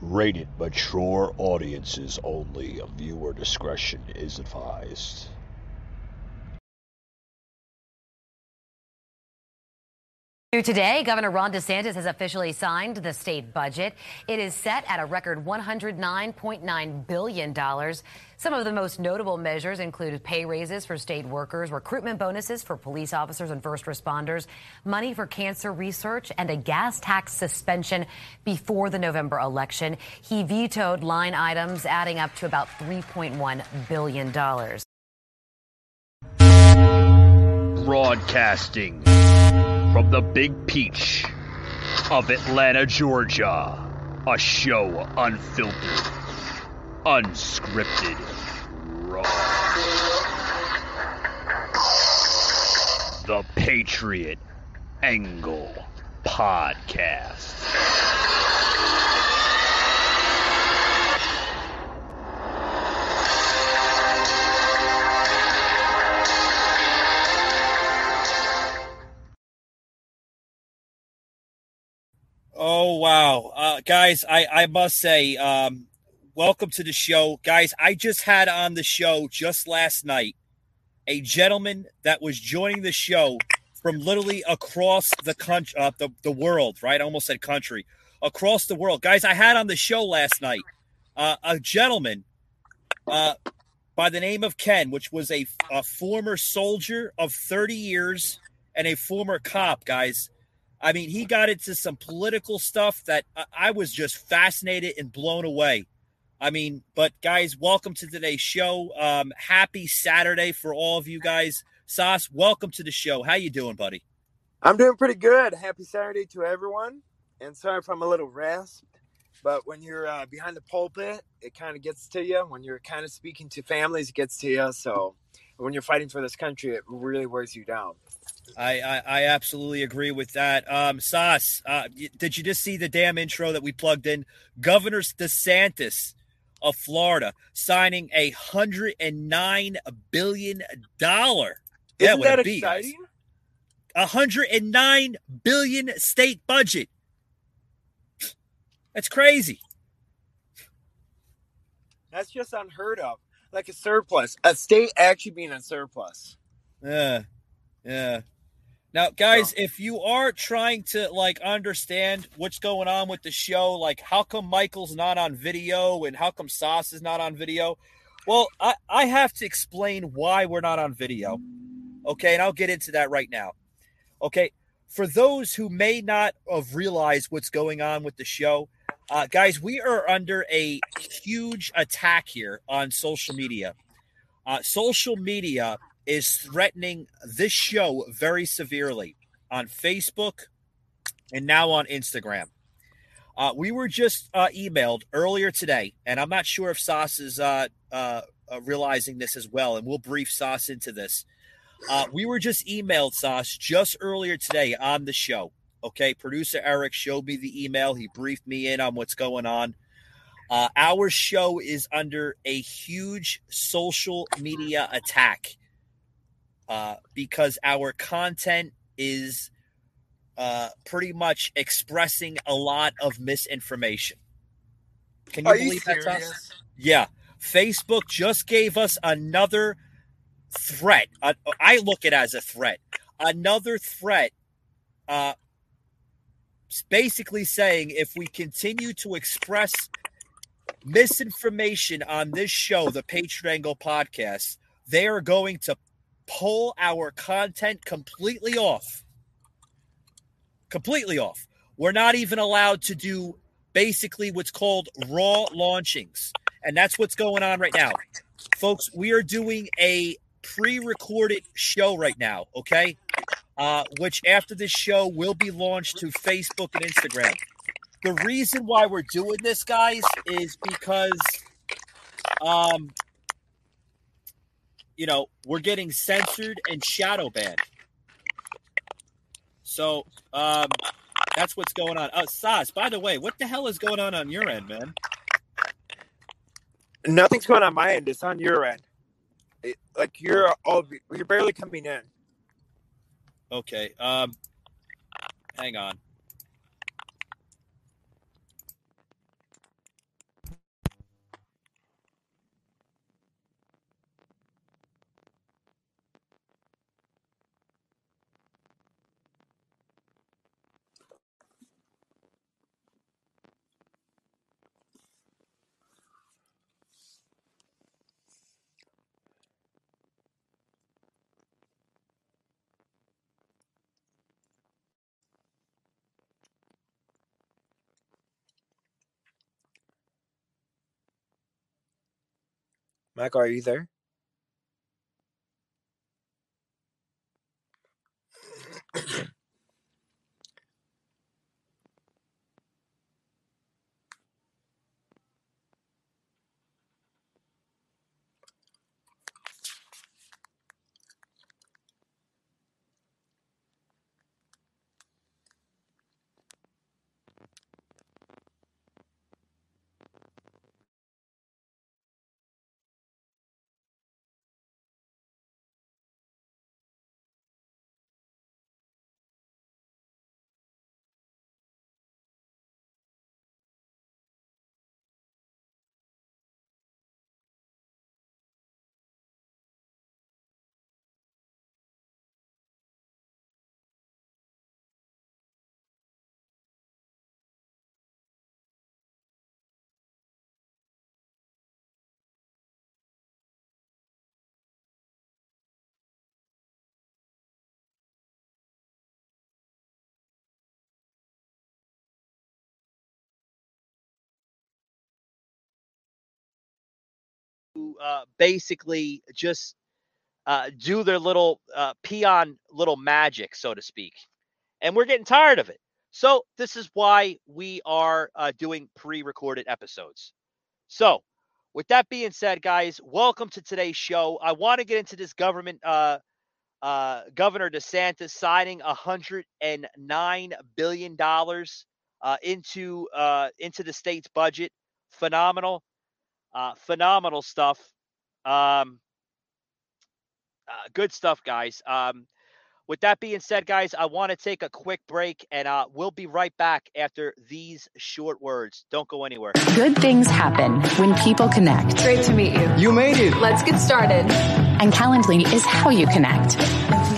Rated mature audiences only. Viewer discretion is advised. Today, Governor Ron DeSantis has officially signed the state budget. It is set at a record $109.9 billion. Some of the most notable measures include pay raises for state workers, recruitment bonuses for police officers and first responders, money for cancer research, and a gas tax suspension before the November election. He vetoed line items adding up to about $3.1 billion. Broadcasting from the Big Peach of Atlanta, Georgia. A show unfiltered, unscripted, raw. The Patriot Angle Podcast. Oh wow, uh, guys! I I must say, um, welcome to the show, guys. I just had on the show just last night a gentleman that was joining the show from literally across the country, uh, the the world. Right, I almost said country, across the world, guys. I had on the show last night uh, a gentleman uh, by the name of Ken, which was a, a former soldier of thirty years and a former cop, guys. I mean, he got into some political stuff that I was just fascinated and blown away. I mean, but guys, welcome to today's show. Um, happy Saturday for all of you guys. Sauce, welcome to the show. How you doing, buddy? I'm doing pretty good. Happy Saturday to everyone. And sorry if I'm a little rasped, but when you're uh, behind the pulpit, it kind of gets to you. When you're kind of speaking to families, it gets to you. So when you're fighting for this country, it really wears you down. I, I, I absolutely agree with that. Um, Sas, uh, did you just see the damn intro that we plugged in? Governor DeSantis of Florida signing a hundred and nine billion dollar. Isn't yeah, that exciting? A hundred and nine billion state budget. That's crazy. That's just unheard of. Like a surplus, a state actually being a surplus. Yeah, yeah. Now, guys, if you are trying to like understand what's going on with the show, like how come Michael's not on video and how come Sauce is not on video, well, I, I have to explain why we're not on video. Okay, and I'll get into that right now. Okay, for those who may not have realized what's going on with the show, uh, guys, we are under a huge attack here on social media. Uh, social media is threatening this show very severely on Facebook and now on Instagram. Uh, we were just uh, emailed earlier today, and I'm not sure if Sauce is uh, uh, uh realizing this as well, and we'll brief Sauce into this. Uh, we were just emailed Sauce just earlier today on the show. Okay, producer Eric showed me the email. He briefed me in on what's going on. our show is under a huge social media attack uh, because our content is uh, pretty much expressing a lot of misinformation. Can you Are believe you that? Yeah. Facebook just gave us another threat. Uh, I look at it as a threat. Another threat. Uh, basically saying if we continue to express misinformation on this show, the Patriot Angle podcast, they are going to pull our content completely off. Completely off. We're not even allowed to do basically what's called raw launchings. And that's what's going on right now. Folks, we are doing a pre recorded show right now, okay? Uh, which after this show will be launched to Facebook and Instagram. The reason why we're doing this, guys, is because um, you know, we're getting censored and shadow banned. So um, that's what's going on. Oh, Sas, by the way, what the hell is going on on your end, man? Nothing's going on my end. It's on your end. It, like you're all you're barely coming in. Okay. Um, hang on. Michael, are you there? Uh, basically just uh, do their little uh, peon little magic, so to speak. And we're getting tired of it. So, this is why we are uh, doing pre recorded episodes. So, with that being said, guys, welcome to today's show. I want to get into this government, uh, uh, Governor DeSantis signing $109 billion uh, into, uh, into the state's budget. Phenomenal. Uh, phenomenal stuff. Um, uh, good stuff, guys. Um, with that being said, guys, I want to take a quick break and uh, we'll be right back after these short words. Don't go anywhere. Good things happen when people connect. Great to meet you. You made it. Let's get started. And Calendly is how you connect.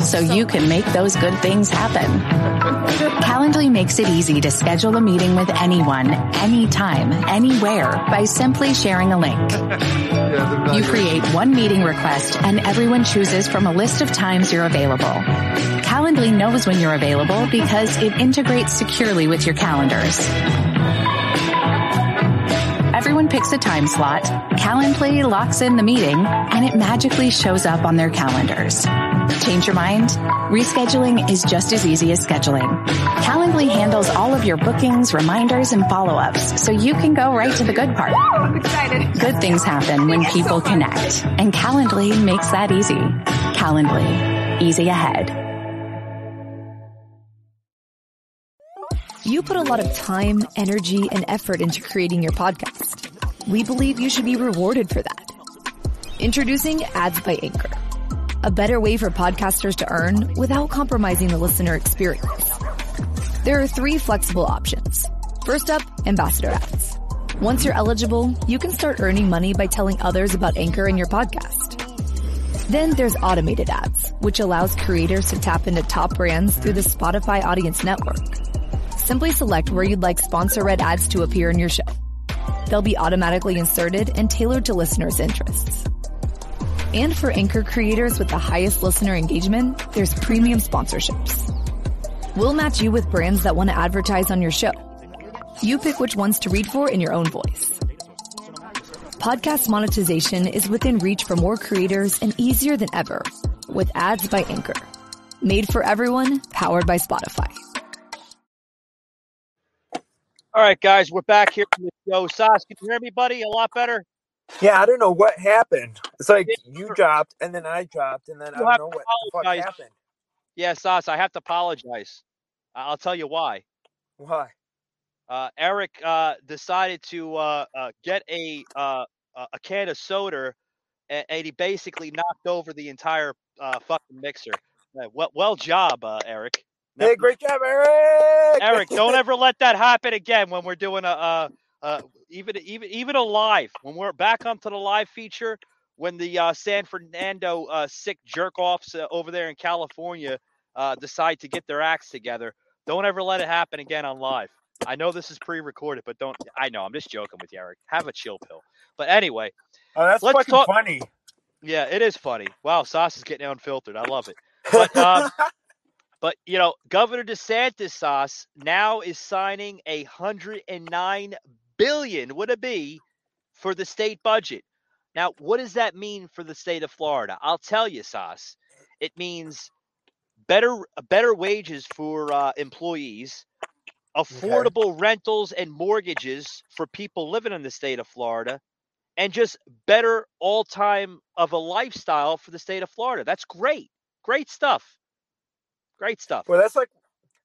So you can make those good things happen. Calendly makes it easy to schedule a meeting with anyone, anytime, anywhere by simply sharing a link. You create one meeting request and everyone chooses from a list of times you're available. Calendly knows when you're available because it integrates securely with your calendars. Everyone picks a time slot, Calendly locks in the meeting, and it magically shows up on their calendars. Change your mind? Rescheduling is just as easy as scheduling. Calendly handles all of your bookings, reminders, and follow-ups, so you can go right to the good part. I'm excited. Good things happen when people connect, and Calendly makes that easy. Calendly, easy ahead. You put a lot of time, energy, and effort into creating your podcast. We believe you should be rewarded for that. Introducing Ads by Anchor, a better way for podcasters to earn without compromising the listener experience. There are three flexible options. First up, ambassador ads. Once you're eligible, you can start earning money by telling others about Anchor and your podcast. Then there's automated ads, which allows creators to tap into top brands through the Spotify Audience Network. Simply select where you'd like sponsor-read ads to appear in your show. They'll be automatically inserted and tailored to listeners' interests. And for Anchor creators with the highest listener engagement, there's premium sponsorships. We'll match you with brands that want to advertise on your show. You pick which ones to read for in your own voice. Podcast monetization is within reach for more creators and easier than ever with ads by Anchor. Made for everyone, powered by Spotify. All right, guys, we're back here from the show. Sas, can you hear me, buddy? A lot better. Yeah, I don't know what happened. It's like you dropped and then I dropped and then I You don't have know to what the fuck apologize. happened. Yeah, Sas, I have to apologize. I- I'll tell you why. Why? Uh, Eric uh, decided to uh, uh, get a uh, a a can of soda, and, and he basically knocked over the entire uh, fucking mixer. Uh, well, well job, uh, Eric. Hey, great job, Eric. Eric, don't ever let that happen again when we're doing a uh, uh, even even even a live when we're back onto the live feature when the uh, San Fernando uh, sick jerk offs uh, over there in California uh, decide to get their acts together. Don't ever let it happen again on live. I know this is pre-recorded, but don't. I know I'm just joking with you, Eric. Have a chill pill. But anyway, Oh, that's Let's fucking talk- funny. yeah, it is funny. Wow, sauce is getting unfiltered. I love it. But um, but you know, Governor DeSantis sauce now is signing a hundred and nine billion would it be for the state budget. Now, what does that mean for the state of Florida? I'll tell you, Sauce. It means better better wages for uh, employees, affordable rentals and mortgages for people living in the state of Florida, and just better all time of a lifestyle for the state of Florida. That's great. Great stuff. Great stuff. Well, that's like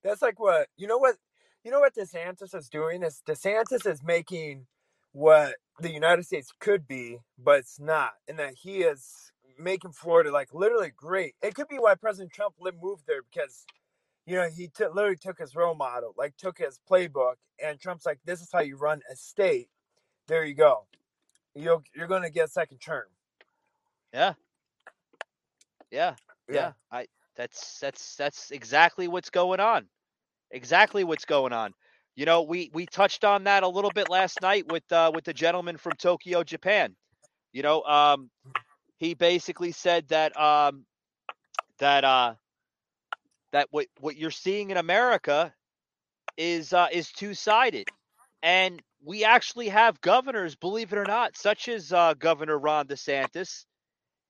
that's like what you know what you know what DeSantis is doing is DeSantis is making what the United States could be, but it's not, and that he is making Florida like literally great. It could be why President Trump moved there because you know he t- literally took his role model, like took his playbook, and Trump's like, "This is how you run a state." There you go. You'll you're going to get a second term. Yeah. Yeah. Yeah. I that's that's that's exactly what's going on. Exactly what's going on. You know, we we touched on that a little bit last night with uh with the gentleman from Tokyo, Japan. You know, um he basically said that um that uh that what what you're seeing in America is uh is two-sided. And we actually have governors, believe it or not, such as uh, Governor Ron DeSantis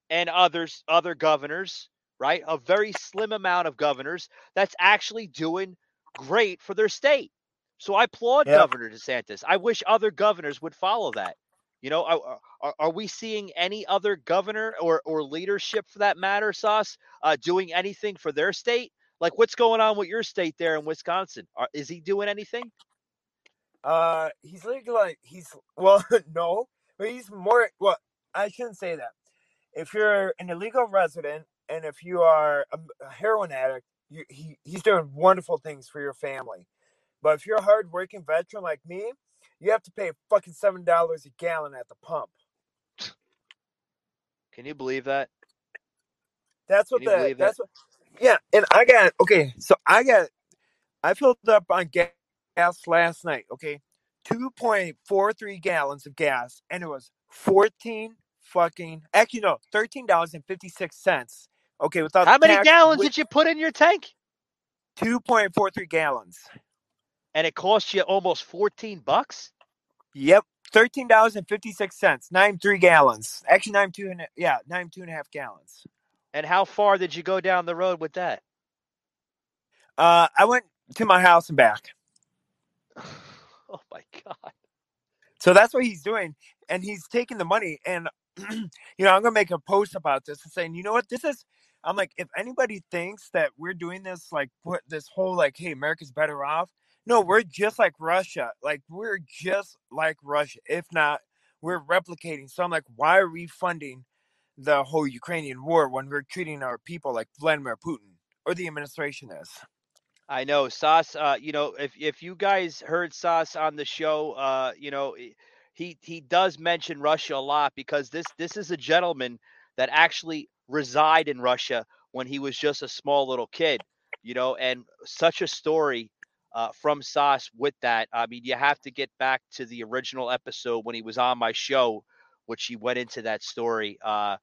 and others, other governors, right? A very slim amount of governors that's actually doing great for their state. So I applaud Yep. Governor DeSantis. I wish other governors would follow that. You know, are, are, are we seeing any other governor or, or leadership for that matter, Sauce, uh, doing anything for their state? Like what's going on with your state there in Wisconsin? Are, is he doing anything? Uh, he's like like he's well, no, but he's more. Well, I shouldn't say that. If you're an illegal resident and if you are a, a heroin addict, you, he he's doing wonderful things for your family. But if you're a hardworking veteran like me, you have to pay fucking seven dollars a gallon at the pump. Can you believe that? That's what Can you the believe that? that's what. Yeah, and I got okay. So I got I filled up on ga- gas last night. Okay, two point four three gallons of gas, and it was fourteen fucking actually no thirteen dollars and fifty six cents. Okay, without How many tax, gallons with did you put in your tank? two point four three gallons. And it cost you almost 14 bucks? Yep, thirteen dollars and fifty six cents. Nine three gallons. Actually, nine two and yeah, nine two and a half gallons. And how far did you go down the road with that? Uh, I went to my house and back. Oh my god. So that's what he's doing, and he's taking the money. And you know, I'm gonna make a post about this and saying, you know what, this is. I'm like, if anybody thinks that we're doing this, like, put this whole like, hey, America's better off. No, we're just like Russia. Like, we're just like Russia. If not, we're replicating. So I'm like, why are we funding the whole Ukrainian war when we're treating our people like Vladimir Putin or the administration is? I know Sas. Uh, you know, if if you guys heard Sas on the show, uh, you know, he he does mention Russia a lot because this this is a gentleman that actually reside in Russia when he was just a small little kid. You know, and such a story uh, from Sas with that. I mean, you have to get back to the original episode when he was on my show, which he went into that story. Uh,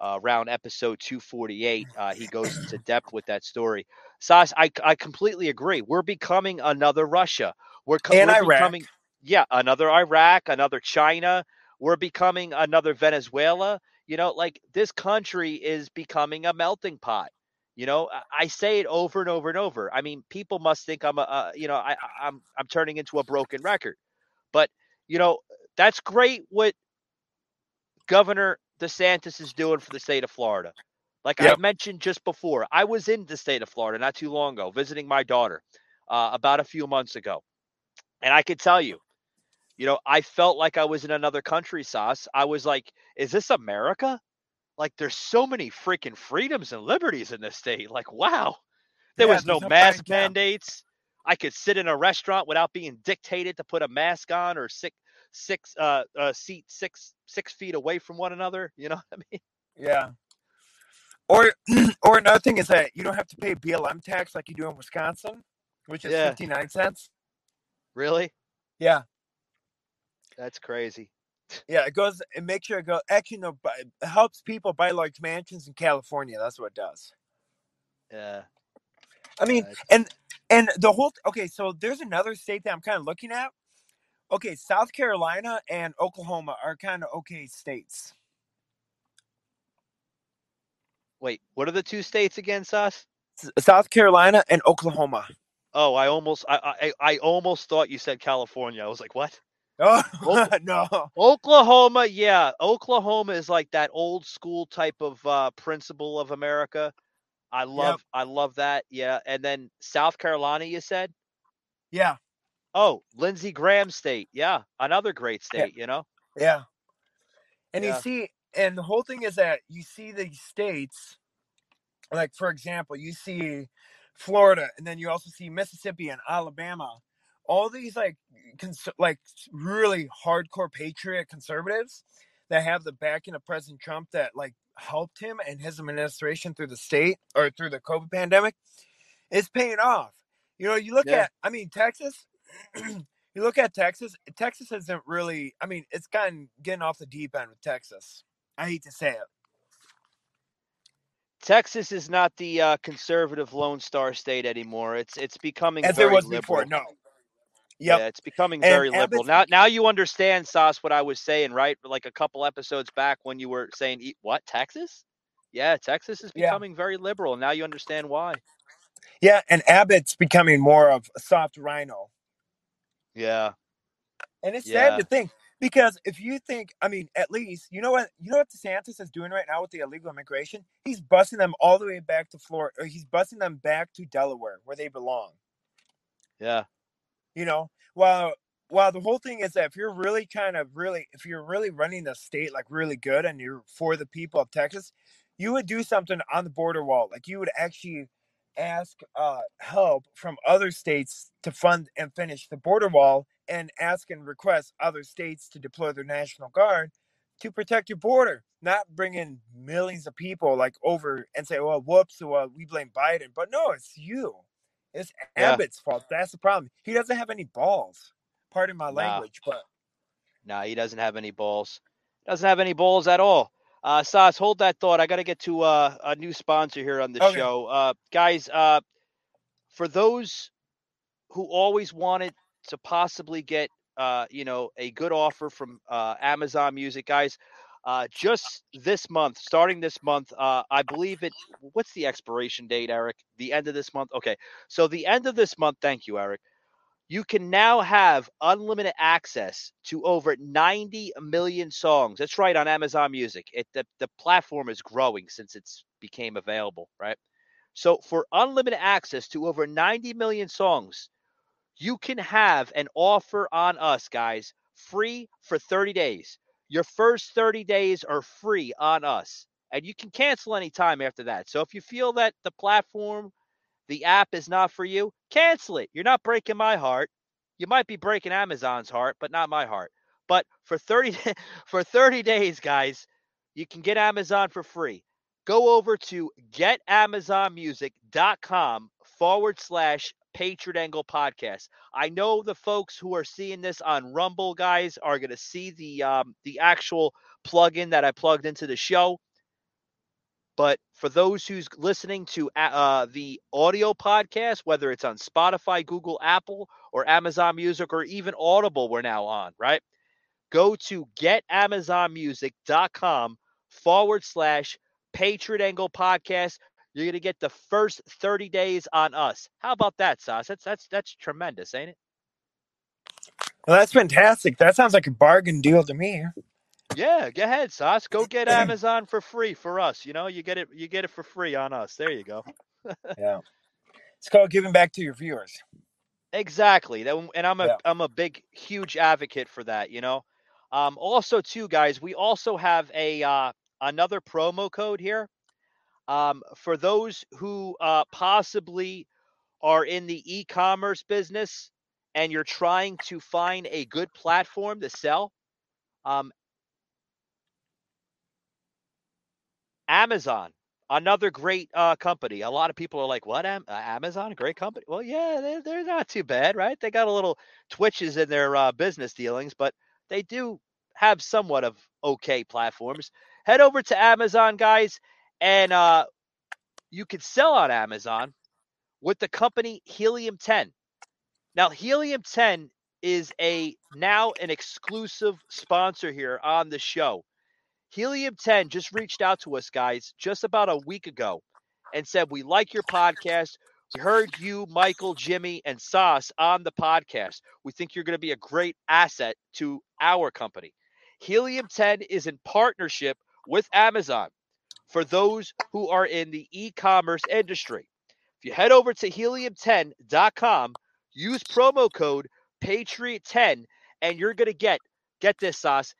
uh, around episode 248, uh, he goes into depth with that story. Sas, I, I completely agree. We're becoming another Russia. We're, co- And we're Iraq. becoming, yeah, another Iraq, another China. We're becoming another Venezuela. You know, like this country is becoming a melting pot. You know, I, say it over and over and over. I mean, people must think I'm a, uh, you know, I, I- I'm I'm turning into a broken record. But you know, that's great. What Governor DeSantis is doing for the state of Florida. Like I mentioned just before, I was in the state of Florida not too long ago visiting my daughter uh, about a few months ago. And I could tell you, you know, I felt like I was in another country, Sauce. I was like, is this America? Like, there's so many freaking freedoms and liberties in this state. Like, wow. There Yeah, was no mask mandates. I could sit in a restaurant without being dictated to put a mask on or six six uh, uh seat six six feet away from one another. You know what I mean? Yeah. Or or another thing is that you don't have to pay BLM tax like you do in Wisconsin, which is Yeah. 59 cents. Really? Yeah. That's crazy. Yeah, it goes it makes sure it go actually no it helps people buy large mansions in California. That's what it does. Yeah. I mean, it's- and and the whole okay, so there's another state that I'm kind of looking at. Okay, South Carolina and Oklahoma are kind of okay states. Wait, what are the two states against us? South Carolina and Oklahoma. Oh, I almost I I, I almost thought you said California. I was like, what? Oh no. Oklahoma, yeah. Oklahoma is like that old school type of uh principle of America. I love I love that. Yeah. And then South Carolina, you said? Yeah, Oh, Lindsey Graham State. Yeah. Another great Yeah. state, you know? yeah. And Yeah. you see, and the whole thing is that you see these states, like for example, you see Florida, and then you also see Mississippi and Alabama. All these like cons- like really hardcore patriot conservatives that have the backing of President Trump that like helped him and his administration through the state or through the COVID pandemic is paying off. You know, you look Yeah. at, I mean, Texas. you look at Texas. Texas isn't really. I mean, it's gotten getting off the deep end with Texas. I hate to say it. Texas is not the uh, conservative Lone Star state anymore. It's it's becoming as it was liberal. before. No. Yep. Yeah, it's becoming And very liberal. Abbott's- Now now you understand, Sauce, what I was saying, right? Like a couple episodes back when you were saying "E- what, Texas? Yeah, Texas is Yeah. becoming very liberal. Now you understand why. Yeah, and Abbott's becoming more of a soft RINO. Yeah. And it's Yeah. sad to think because if you think, I mean, at least you know what you know what DeSantis is doing right now with the illegal immigration. He's busing them all the way back to Florida. Or he's busing them back to Delaware, where they belong. Yeah. You know, while while the whole thing is that if you're really kind of really, if you're really running the state like really good and you're for the people of Texas, you would do something on the border wall. Like you would actually ask uh, help from other states to fund and finish the border wall and ask and request other states to deploy their national guard to protect your border not bring in millions of people like over and say well whoops well we blame biden but no it's you it's Yeah. abbott's fault that's the problem he doesn't have any balls pardon my Nah. language but Nah, he doesn't have any balls. Doesn't have any balls at all. Uh Sas, hold that thought. I gotta get to uh, a new sponsor here on the Okay. show. Uh guys, uh for those who always wanted to possibly get uh, you know, a good offer from uh Amazon Music, guys. Uh just this month, starting this month, uh I believe it what's the expiration date, Eric? The end of this month? Okay. So the end of this month, thank you, Eric you can now have unlimited access to over 90 million songs. That's right on Amazon Music. It the, the platform is growing since it's became available, right? So for unlimited access to over 90 million songs, you can have an offer on us, guys, free for 30 days. Your first 30 days are free on us. And you can cancel anytime after that. So if you feel that the platform the app is not for you, cancel it. You're not breaking my heart. You might be breaking Amazon's heart, but not my heart. But for 30 for 30 days, guys, you can get Amazon for free. Go over to getamazonmusic.com forward slash Patriot Angle Podcast. I know the folks who are seeing this on Rumble, guys, are going to see the um, the actual plugin that I plugged into the show. But for those who's listening to uh, the audio podcast, whether it's on Spotify, Google, Apple, or Amazon Music, or even Audible, we're now on, right? Go to getamazonmusic.com forward slash Patriot Angle Podcast. You're gonna get the first 30 days on us. How about that, Sauce? That's that's that's tremendous, ain't it? well, that's fantastic that sounds like a bargain deal to me Yeah, go ahead, Sauce. Go get Amazon for free for us. You know, you get it you get it for free on us. There you go. yeah it's called giving back to your viewers Exactly. That, and I'm a Yeah. am a big huge advocate for that, you know. Um also too guys, we also have a uh another promo code here. Um for those who uh possibly are in the e-commerce business and you're trying to find a good platform to sell. Um Amazon another great uh, company. A lot of people are like, "What? Am- uh, Amazon, a great company?" Well, yeah, they're, they're not too bad, right? They got a little twitches in their uh, business dealings, but they do have somewhat of okay platforms. Head over to Amazon, guys, and uh, you can sell on Amazon with the company Helium 10. Now, Helium 10 is a now an exclusive sponsor here on the show. Helium 10 just reached out to us, guys, just about a week ago and said, We like your podcast. We heard you, Michael, Jimmy, and Sauce on the podcast. We think you're going to be a great asset to our company. Helium 10 is in partnership with Amazon for those who are in the e commerce industry. If you head over to helium10.com, use promo code Patriot10, and you're going to get, get this, Sauce,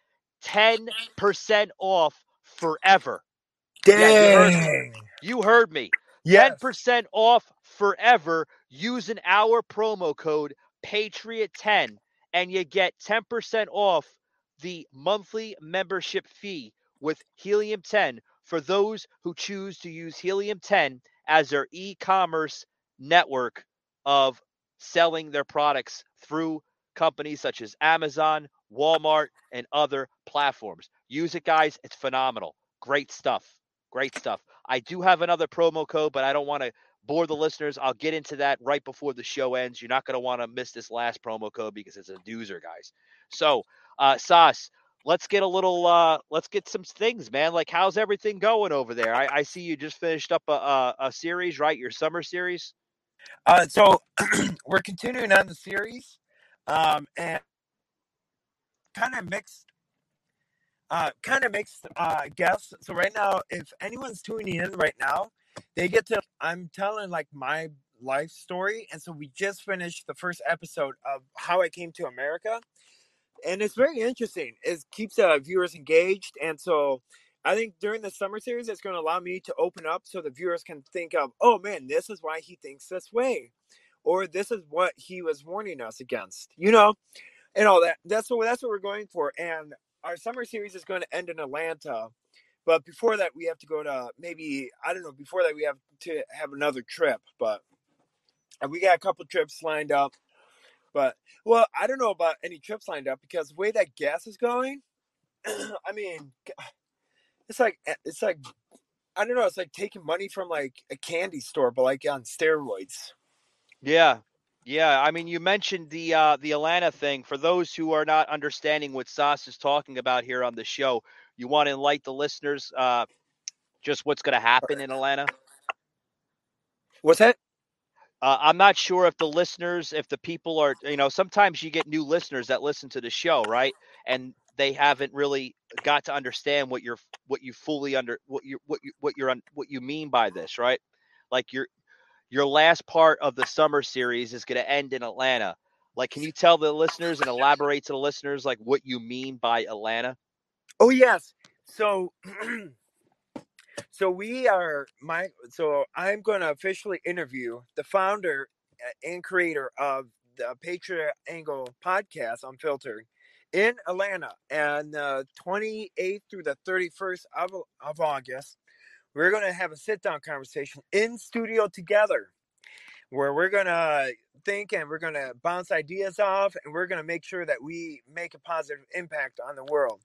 10% off forever. Dang. Yeah, you heard me. You heard me. Yes. 10% off forever using our promo code Patriot10 and you get 10% off the monthly membership fee with Helium 10 for those who choose to use Helium 10 as their e-commerce network of selling their products through companies such as Amazon, Walmart, and other platforms. Use it, guys. It's phenomenal. Great stuff. Great stuff. I do have another promo code, but I don't want to bore the listeners. I'll get into that right before the show ends. You're not going to want to miss this last promo code because it's a doozer, guys. So, uh, Sauce, let's get a little, uh, let's get some things, man. Like, how's everything going over there? I, I see you just finished up a, a, a series, right? Your summer series. Uh, so we're continuing on the series, um, and kind of mixed, uh, kind of mixed uh, guests. So right now, if anyone's tuning in right now, they get to. I'm telling like my life story, and so we just finished the first episode of how I came to America, and it's very interesting. It keeps uh, viewers engaged, and so I think during the summer series, it's going to allow me to open up so the viewers can think of, oh man, this is why he thinks this way, or this is what he was warning us against, you know, and all that. That's what that's what we're going for. And our summer series is going to end in Atlanta, but before that, we have to go to maybe I don't know. Before that, we have to have another trip, but we got a couple trips lined up. But well, I don't know about any trips lined up because the way that gas is going, I mean it's like eh, it's like I don't know. It's like taking money from like a candy store, but like on steroids. Yeah. Yeah, I mean, you mentioned the uh, the Atlanta thing. For those who are not understanding what Sauce is talking about here on the show, you want to enlighten the listeners uh, just what's going to happen in Atlanta. What's that? Uh, I'm not sure if the listeners, if the people are, you know, sometimes you get new listeners that listen to the show, right? And they haven't really got to understand what you're, what you fully under, what you, what you, what you're, what you mean by this, right? Like your, your last part of the summer series is going to end in Atlanta. Like, can you tell the listeners and elaborate to the listeners like what you mean by Atlanta? Oh yes. So so we are my so I'm going to officially interview the founder and creator of the Patriot Angle podcast Unfiltered in Atlanta and uh 28th through the 31st of, of August. We're going to have a sit down conversation in studio together where we're going to think and we're going to bounce ideas off and we're going to make sure that we make a positive impact on the world.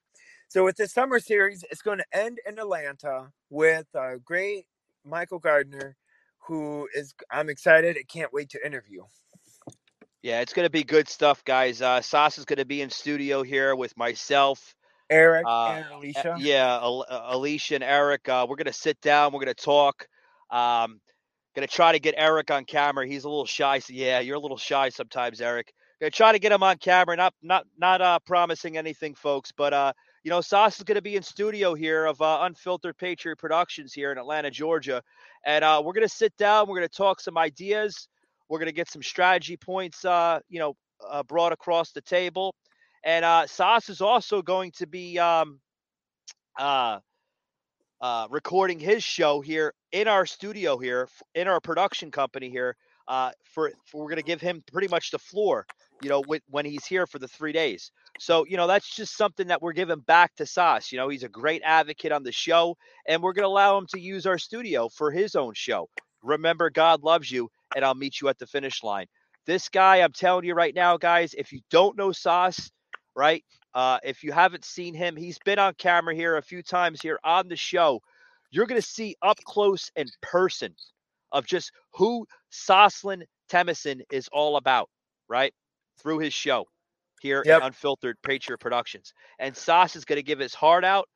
So with the summer series, it's going to end in Atlanta with a great Michael Gardner, who is I'm excited. I can't wait to interview. Yeah, it's going to be good stuff, guys. Uh, Sauce is going to be in studio here with myself, Eric uh, and Alicia. yeah, uh, Alicia and Eric. Uh, we're going to sit down. We're going to talk. Um, going to try to get Eric on camera. He's a little shy. So yeah, you're a little shy sometimes, Eric. Going to try to get him on camera. Not not not uh, promising anything, folks, but uh, you know, Sauce is going to be in studio here of uh, Unfiltered Patriot Productions here in Atlanta, Georgia, and uh, we're going to sit down. We're going to talk some ideas. We're going to get some strategy points, uh, you know, uh, brought across the table, and uh, Sauce is also going to be um, uh, uh, recording his show here in our studio here in our production company here. Uh, for, for we're going to give him pretty much the floor, you know, when he's here for the three days. So, you know, that's just something that we're giving back to Sauce. You know, he's a great advocate on the show, and we're going to allow him to use our studio for his own show. Remember, God loves you, and I'll meet you at the finish line. This guy, I'm telling you right now, guys, if you don't know Sauce, right? Uh, if you haven't seen him, he's been on camera here a few times here on the show. You're going to see up close and person of just who Saucelin Temison is all about, right? Through his show here Yep. in Unfiltered Patriot Productions. And Sauce is going to give his heart out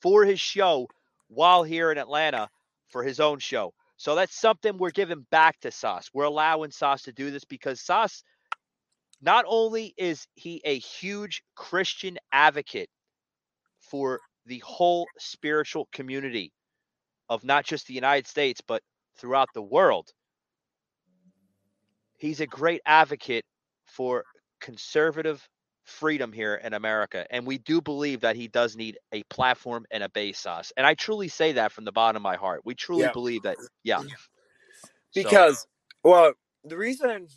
for his show while here in Atlanta for his own show. So that's something we're giving back to Sauce. We're allowing Sauce to do this because Sauce, not only is he a huge Christian advocate for the whole spiritual community of not just the United States, but throughout the world, he's a great advocate for conservative freedom here in America. And we do believe that he does need a platform and a base sauce. And I truly say that from the bottom of my heart. We truly Yeah. believe that, yeah. So- because well the reason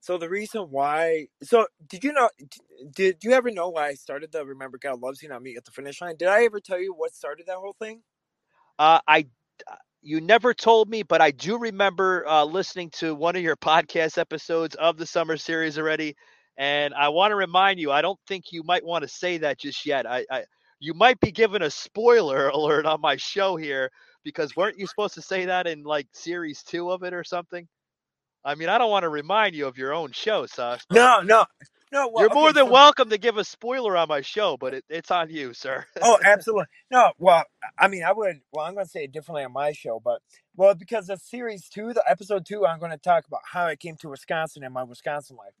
so the reason why so did you know did you ever know why i started the remember god loves you not me at the finish line did i ever tell you what started that whole thing Uh, I, you never told me, but I do remember uh, listening to one of your podcast episodes of the summer series already, and I want to remind you. I don't think you might want to say that just yet. I, I, you might be given a spoiler alert on my show here because weren't you supposed to say that in like series two of it or something? I mean, I don't want to remind you of your own show, Sus. no no no well, you're more okay, than so- welcome to give a spoiler on my show, but it, it's on you, sir. oh absolutely. No well i mean i would well i'm going to say it differently on my show but well because of series two the episode two i'm going to talk about how i came to wisconsin and my wisconsin life.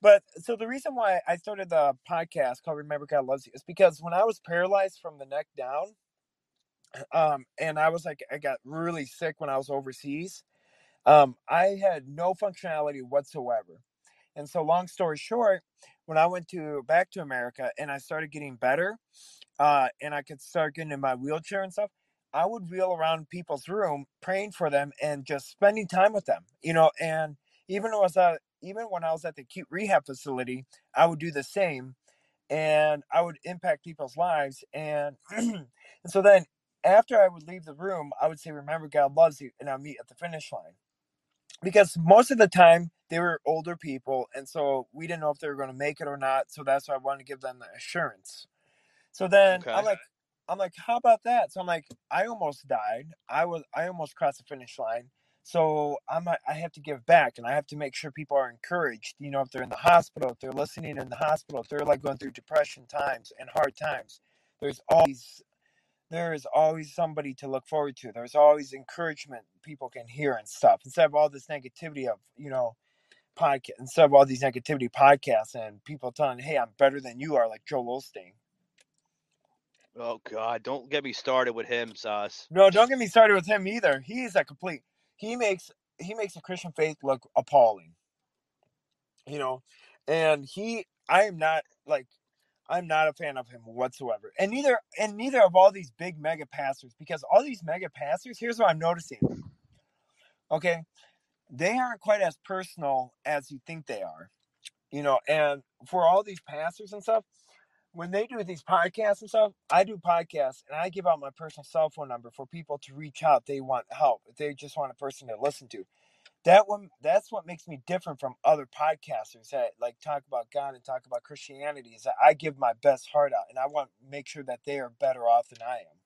But so the reason why i started the podcast called remember god loves you is because when i was paralyzed from the neck down um and i was like i got really sick when i was overseas um i had no functionality whatsoever and so long story short when i went to back to america and i started getting better uh and i could start getting in my wheelchair and stuff i would wheel around people's room praying for them and just spending time with them you know and even when I was at, even when I was at the acute rehab facility, I would do the same, and I would impact people's lives. And and so then after I would leave the room, I would say, "Remember, God loves you," and I'll meet at the finish line. Because most of the time they were older people, and so we didn't know if they were going to make it or not. So that's why I wanted to give them the assurance. So then Okay. I'm like, I'm like, how about that? So I'm like, I almost died. I was, I almost crossed the finish line. So I'm, i have to give back, and I have to make sure people are encouraged. You know, if they're in the hospital, if they're listening in the hospital, if they're like going through depression times and hard times, there's always, there is always somebody to look forward to. There's always encouragement people can hear and stuff instead of all this negativity of you know podcast instead of all these negativity podcasts and people telling, "Hey, I'm better than you are," like Joel Osteen. Oh God, don't get me started with him, Sauce. No, don't get me started with him either. He's a complete. He makes he makes the Christian faith look appalling. You know, and he. I am not like. I'm not a fan of him whatsoever, and neither and neither of all these big mega pastors because all these mega pastors. Here's what I'm noticing. Okay, they aren't quite as personal as you think they are. You know, and for all these pastors and stuff, when they do these podcasts and stuff, I do podcasts and I give out my personal cell phone number for people to reach out. They want help. They just want a person to listen to. That one that's what makes me different from other podcasters that like talk about God and talk about Christianity is that I give my best heart out and I want to make sure that they are better off than I am.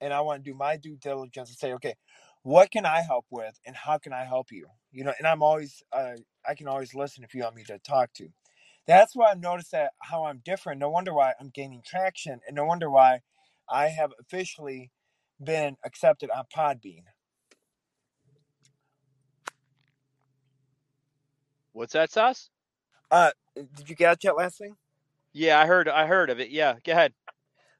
And I want to do my due diligence and say, okay, what can I help with and how can I help you? You know, and I'm always uh, I can always listen if you want me to talk to that's why I've noticed that how I'm different. No wonder why I'm gaining traction, and no wonder why I have officially been accepted on Podbean. What's that, Sauce? Uh, did you catch that last thing? Yeah, I heard. I heard of it. Yeah, go ahead.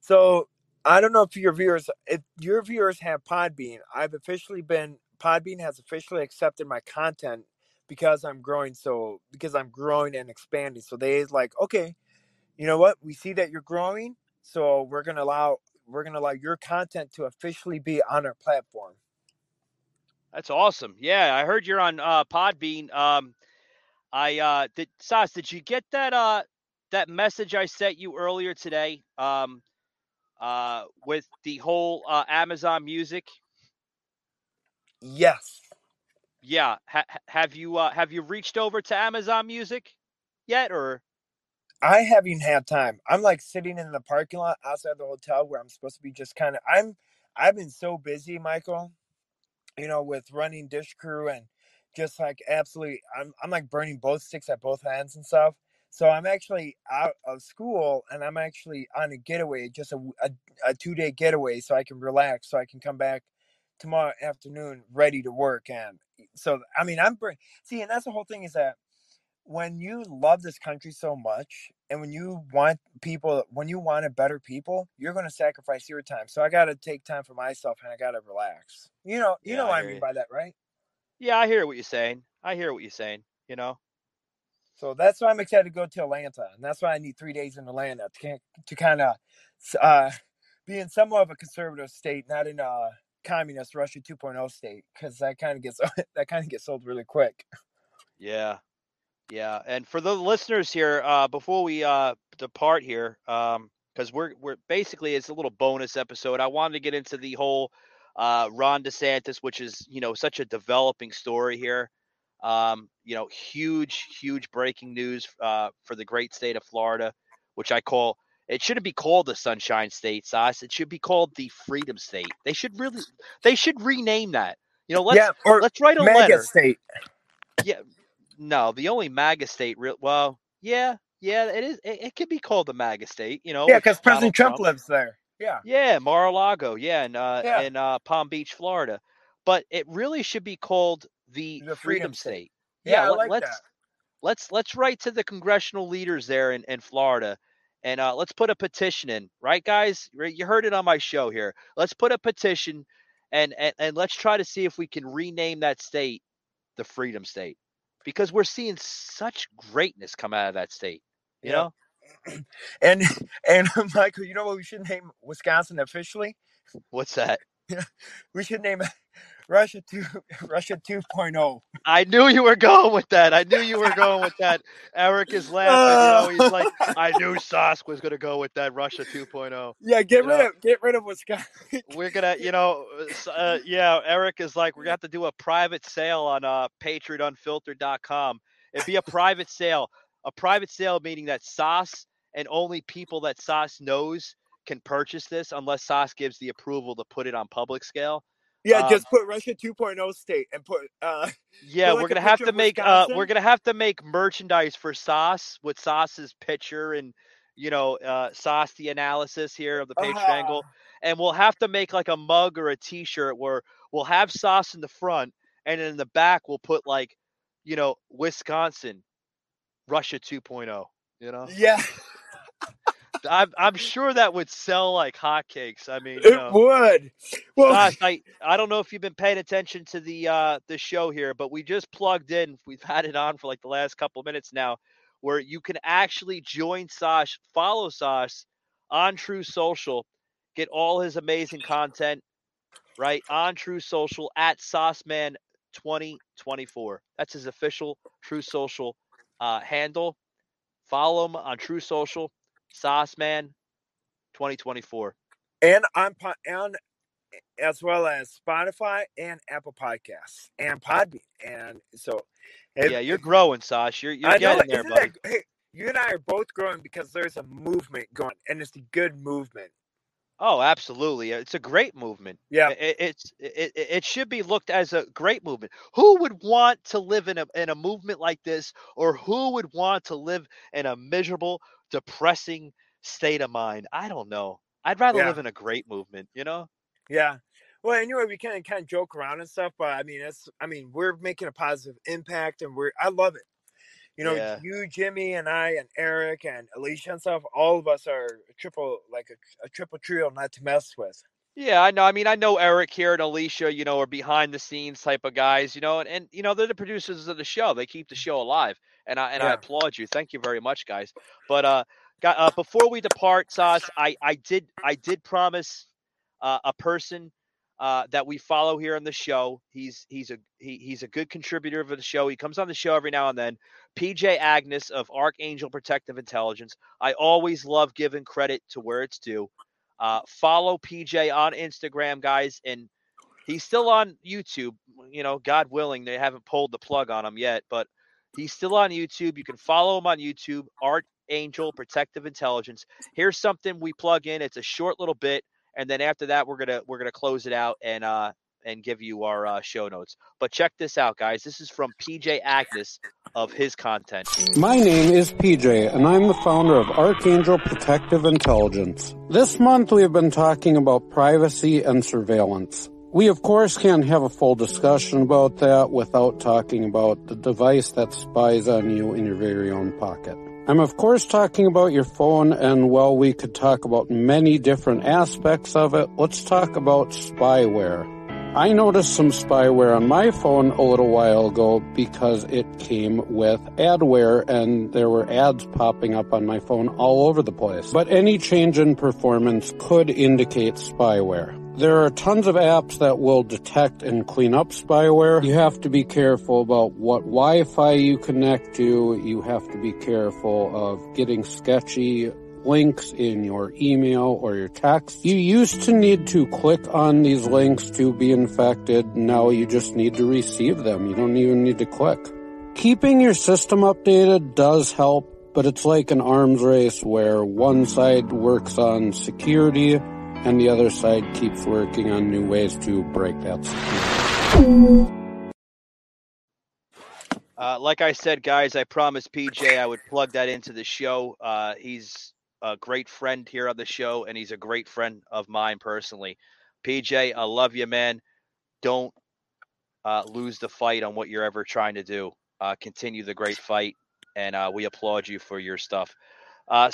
So I don't know if your viewers, if your viewers have Podbean, I've officially been Podbean has officially accepted my content because I'm growing so because I'm growing and expanding. So they like, okay, you know what? We see that you're growing, so we're gonna allow we're gonna allow your content to officially be on our platform. That's awesome. Yeah, I heard you're on uh, Podbean. Um, I uh, did. Sauce, did you get that uh that message I sent you earlier today? Um, uh, with the whole uh, Amazon Music. Yes. Yeah. Ha- have you uh, have you reached over to Amazon Music yet, or? I haven't had time. I'm like sitting in the parking lot outside the hotel where I'm supposed to be just kind of I'm I've been so busy, Michael, you know, with running dish crew and just like absolutely I'm I'm like burning both sticks at both ends and stuff. So I'm actually out of school and I'm actually on a getaway, just a, a, a two day getaway, so I can relax, so I can come back tomorrow afternoon ready to work. And so, I mean, I'm br- see, and that's the whole thing is that when you love this country so much and when you want people when you want a better people you're going to sacrifice your time so i got to take time for myself and i got to relax you know you Yeah, know what I i mean by that right Yeah, I hear what you're saying. I hear what you're saying. You know. so that's why i'm excited to go to atlanta and that's why i need three days in atlanta to, to kind of uh, be in somewhat of a conservative state not in a communist russia 2.0 state because that kind of gets that kind of gets old really quick Yeah. Yeah. And for the listeners here, uh, before we uh depart here, um, because we're we're basically it's a little bonus episode. I wanted to get into the whole uh Ron DeSantis, which is, you know, such a developing story here. Um, you know, huge, huge breaking news uh for the great state of Florida, which I call it shouldn't be called the Sunshine State, Sauce. It should be called the Freedom State. They should really they should rename that. You know, let's yeah or let's write a mega letter. state Yeah, no, the only MAGA state, real well, yeah, yeah, it is. It, it could be called the MAGA state, you know. yeah because president trump lives there yeah Yeah, Mar-a-Lago, yeah, in uh, Yeah. in uh, Palm Beach, Florida. But it really should be called the, The Freedom, Freedom State. State. Yeah, let, like let's that. let's let's write to the congressional leaders there in, in Florida, and uh, let's put a petition in, right, guys? You heard it on my show here. Let's put a petition, and and, and let's try to see if we can rename that state the Freedom State, because we're seeing such greatness come out of that state. You Yeah. know, And and Michael, you know what we should name Wisconsin officially? what's that? We should name it Russia two Russia oh. 2.0. I knew you were going with that. I knew you were going with that. Eric is laughing. You know, he's like, I knew Sask was going to go with that Russia 2.0. Yeah, get You rid know- of get rid of Wisconsin. We're gonna, you know, uh, yeah. Eric is like, we're gonna have to do a private sale on uh, PatriotUnfiltered.com. It'd be a private sale, a private sale meaning that Sauce and only people that Sauce knows can purchase this, unless Sauce gives the approval to put it on public scale. Yeah, Um, just put Russia 2.0 state and put uh Yeah, Put, we're gonna have to make uh we're gonna have to make merchandise for Sauce with Sauce's picture and you know uh Sauce the analysis here of the Patriot Ah. angle. And we'll have to make like a mug or a t-shirt where we'll have Sauce in the front and in the back we'll put like, you know, Wisconsin, Russia 2.0. You know, yeah, I'm I'm sure that would sell like hotcakes. I mean, you it know, would. Well, Gosh, I, I don't know if you've been paying attention to the uh the show here, but we just plugged in. We've had it on for like the last couple of minutes now, where you can actually join Sash, follow Sash on Truth Social, get all his amazing content, right? On Truth Social at Sauceman 2024. That's his official Truth Social uh handle. Follow him on Truth Social, Sauceman 2024. and on on as well as Spotify and Apple Podcasts and Podbean. And so if- Yeah, you're growing, Sash. You're you're I getting there, isn't buddy. that- hey, you and I are both growing because there's a movement going, and it's a good movement. Oh, absolutely. It's a great movement. Yeah, It, it's it, it should be looked as a great movement. Who would want to live in a in a movement like this, or who would want to live in a miserable, depressing state of mind? I don't know. I'd rather Yeah. live in a great movement. You know? yeah. Well, anyway, we can kind of joke around and stuff, but I mean, it's I mean, we're making a positive impact, and we're I love it. You know, Yeah. you, Jimmy, and I, and Eric, and Alicia, and stuff. All of us are a triple, like a, a triple trio, not to mess with. Yeah, I know. I mean, I know Eric here and Alicia, you know, are behind the scenes type of guys, you know, and, and you know, they're the producers of the show. They keep the show alive. And I and I applaud you. Thank you very much, guys. But uh, got, uh before we depart, Sauce, I I did I did promise uh, a person uh, that we follow here on the show. He's he's a he, he's a good contributor of the show. He comes on the show every now and then. PJ Agnes of Archangel Protective Intelligence. I always love giving credit to where it's due. Uh, follow PJ on Instagram, guys, and he's still on YouTube. You know, God willing, they haven't pulled the plug on him yet, but he's still on YouTube. You can follow him on YouTube, Archangel Protective Intelligence. Here's something we plug in. It's a short little bit, and then after that, we're gonna we're gonna close it out and uh and give you our uh, show notes. But check this out, guys. This is from PJ Agnes of his content. My name is PJ, and I'm the founder of Archangel Protective Intelligence. This month we have been talking about privacy and surveillance. We, of course, can't have a full discussion about that without talking about the device that spies on you in your very own pocket. I'm, of course, talking about your phone, and while we could talk about many different aspects of it, let's talk about spyware. I noticed some spyware on my phone a little while ago because it came with adware and there were ads popping up on my phone all over the place. But any change in performance could indicate spyware. There are tons of apps that will detect and clean up spyware. You have to be careful about what Wi-Fi you connect to. You have to be careful of getting sketchy links in your email or your text. You used to need to click on these links to be infected. Now you just need to receive them. You don't even need to click. Keeping your system updated does help, but it's like an arms race where one side works on security and the other side keeps working on new ways to break that security. Uh, like I said, guys, I promised PJ I would plug that into the show. Uh, he's a great friend here on the show, and he's a great friend of mine personally. PJ, I love you, man. Don't uh, lose the fight on what you're ever trying to do. Uh, continue the great fight, and uh, we applaud you for your stuff. Uh,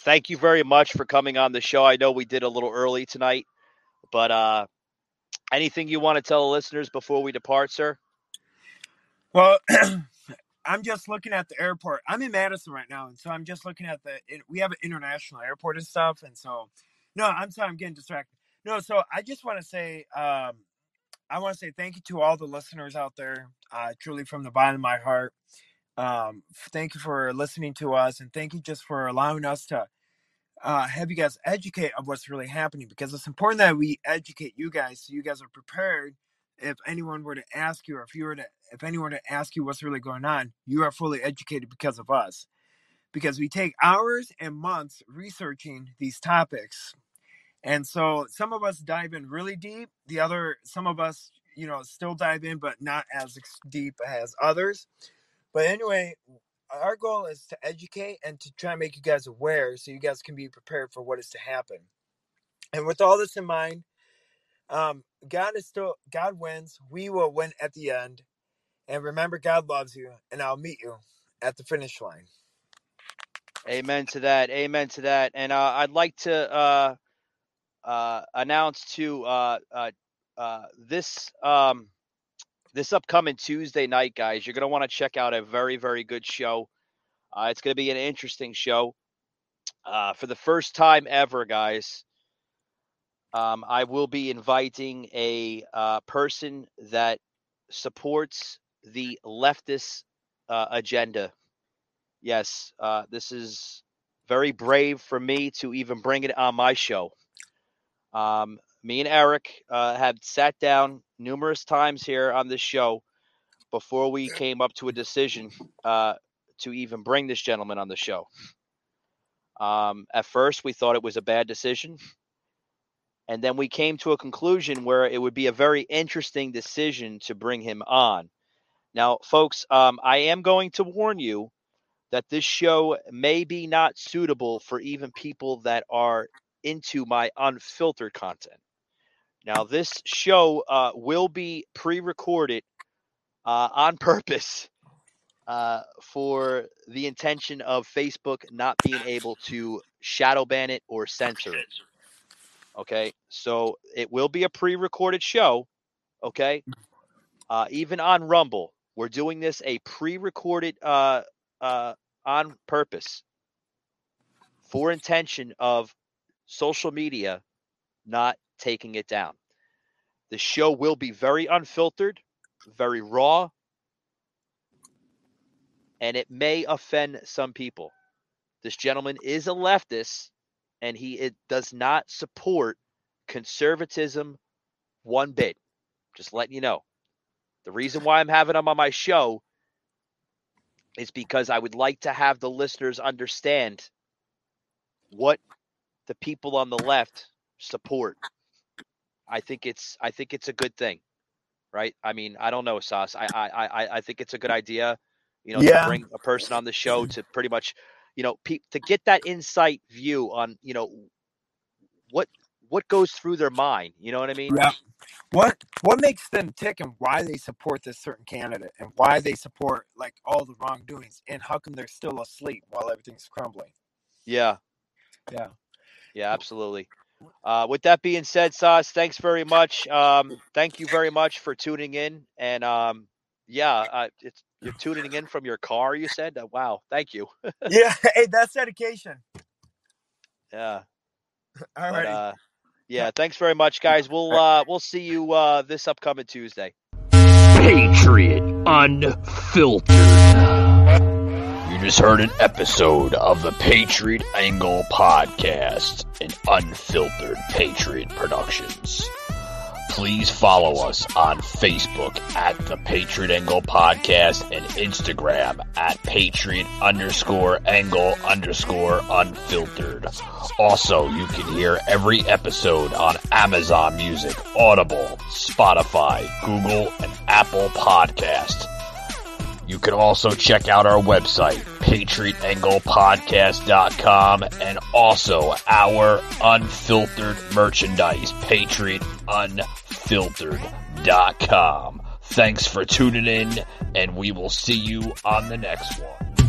thank you very much for coming on the show. I know we did a little early tonight, but uh, anything you want to tell the listeners before we depart, sir? Well, I'm just looking at the airport. I'm in Madison right now, and so I'm just looking at the. We have an international airport and stuff, and so no, I'm sorry, I'm getting distracted. No, so I just want to say, um, I want to say thank you to all the listeners out there, uh, truly from the bottom of my heart. Um, thank you for listening to us, and thank you just for allowing us to uh, have you guys educate of what's really happening because it's important that we educate you guys so you guys are prepared if anyone were to ask you or if you were to if anyone were to ask you what's really going on you are fully educated because of us. Because we take hours and months researching these topics and so some of us dive in really deep the other some of us you know still dive in but not as deep as others but anyway our goal is to educate and to try and make you guys aware so you guys can be prepared for what is to happen and with all this in mind um, God is still God wins. We will win at the end. And remember, God loves you, and I'll meet you at the finish line. Amen to that. Amen to that. And uh, I'd like to uh, uh, announce to uh, uh, uh, this um, this upcoming Tuesday night, guys. You're gonna want to check out a very very good show. it's gonna be an interesting show. for the first time ever, guys, um, I will be inviting a uh, person that supports the leftist uh, agenda. Yes, uh, this is very brave for me to even bring it on my show. Um, me and Eric uh, have sat down numerous times here on this show before we came up to a decision uh, to even bring this gentleman on the show. Um, at first, we thought it was a bad decision. And then we came to a conclusion where it would be a very interesting decision to bring him on. Now, folks, um, I am going to warn you that this show may be not suitable for even people that are into my unfiltered content. Now, this show uh, will be pre recorded uh, on purpose uh, for the intention of Facebook not being able to shadow ban it or censor it. Okay. So it will be a pre recorded show. Okay. Uh, even on Rumble, we're doing this a pre recorded uh, uh, on purpose for intention of social media not taking it down. The show will be very unfiltered, very raw, and it may offend some people. This gentleman is a leftist and he does not support conservatism one bit. Just letting you know. The reason why I'm having him on my show is because I would like to have the listeners understand what the people on the left support. I think it's I think it's a good thing, right? I mean, I don't know, Sauce. I I I, I think it's a good idea, you know, Yeah. to bring a person on the show to pretty much, you know, pe- to get that insight view on, you know, what what goes through their mind. You know what I mean? Yeah. What what makes them tick and why they support this certain candidate and why they support like all the wrongdoings and how come they're still asleep while everything's crumbling? Yeah. Yeah. Yeah, absolutely. Uh, with that being said, Sauce, thanks very much. Um, thank you very much for tuning in. And um, yeah, uh, it's you're tuning in from your car. You said, uh, "Wow, thank you." yeah. Hey, that's dedication. Yeah. All But, right. uh, yeah. Thanks very much, guys. We'll uh, we'll see you uh, this upcoming Tuesday. Patriot Unfiltered. You just heard an episode of the Patriot Angle Podcast, an unfiltered Patriot Productions. Please follow us on Facebook at the Patriot Angle Podcast and Instagram at Patriot underscore Angle underscore Unfiltered. Also, you can hear every episode on Amazon Music, Audible, Spotify, Google, and Apple Podcast. You can also check out our website, patriotanglepodcast.com, and also our unfiltered merchandise, patriotunfiltered.com. Thanks for tuning in, and we will see you on the next one.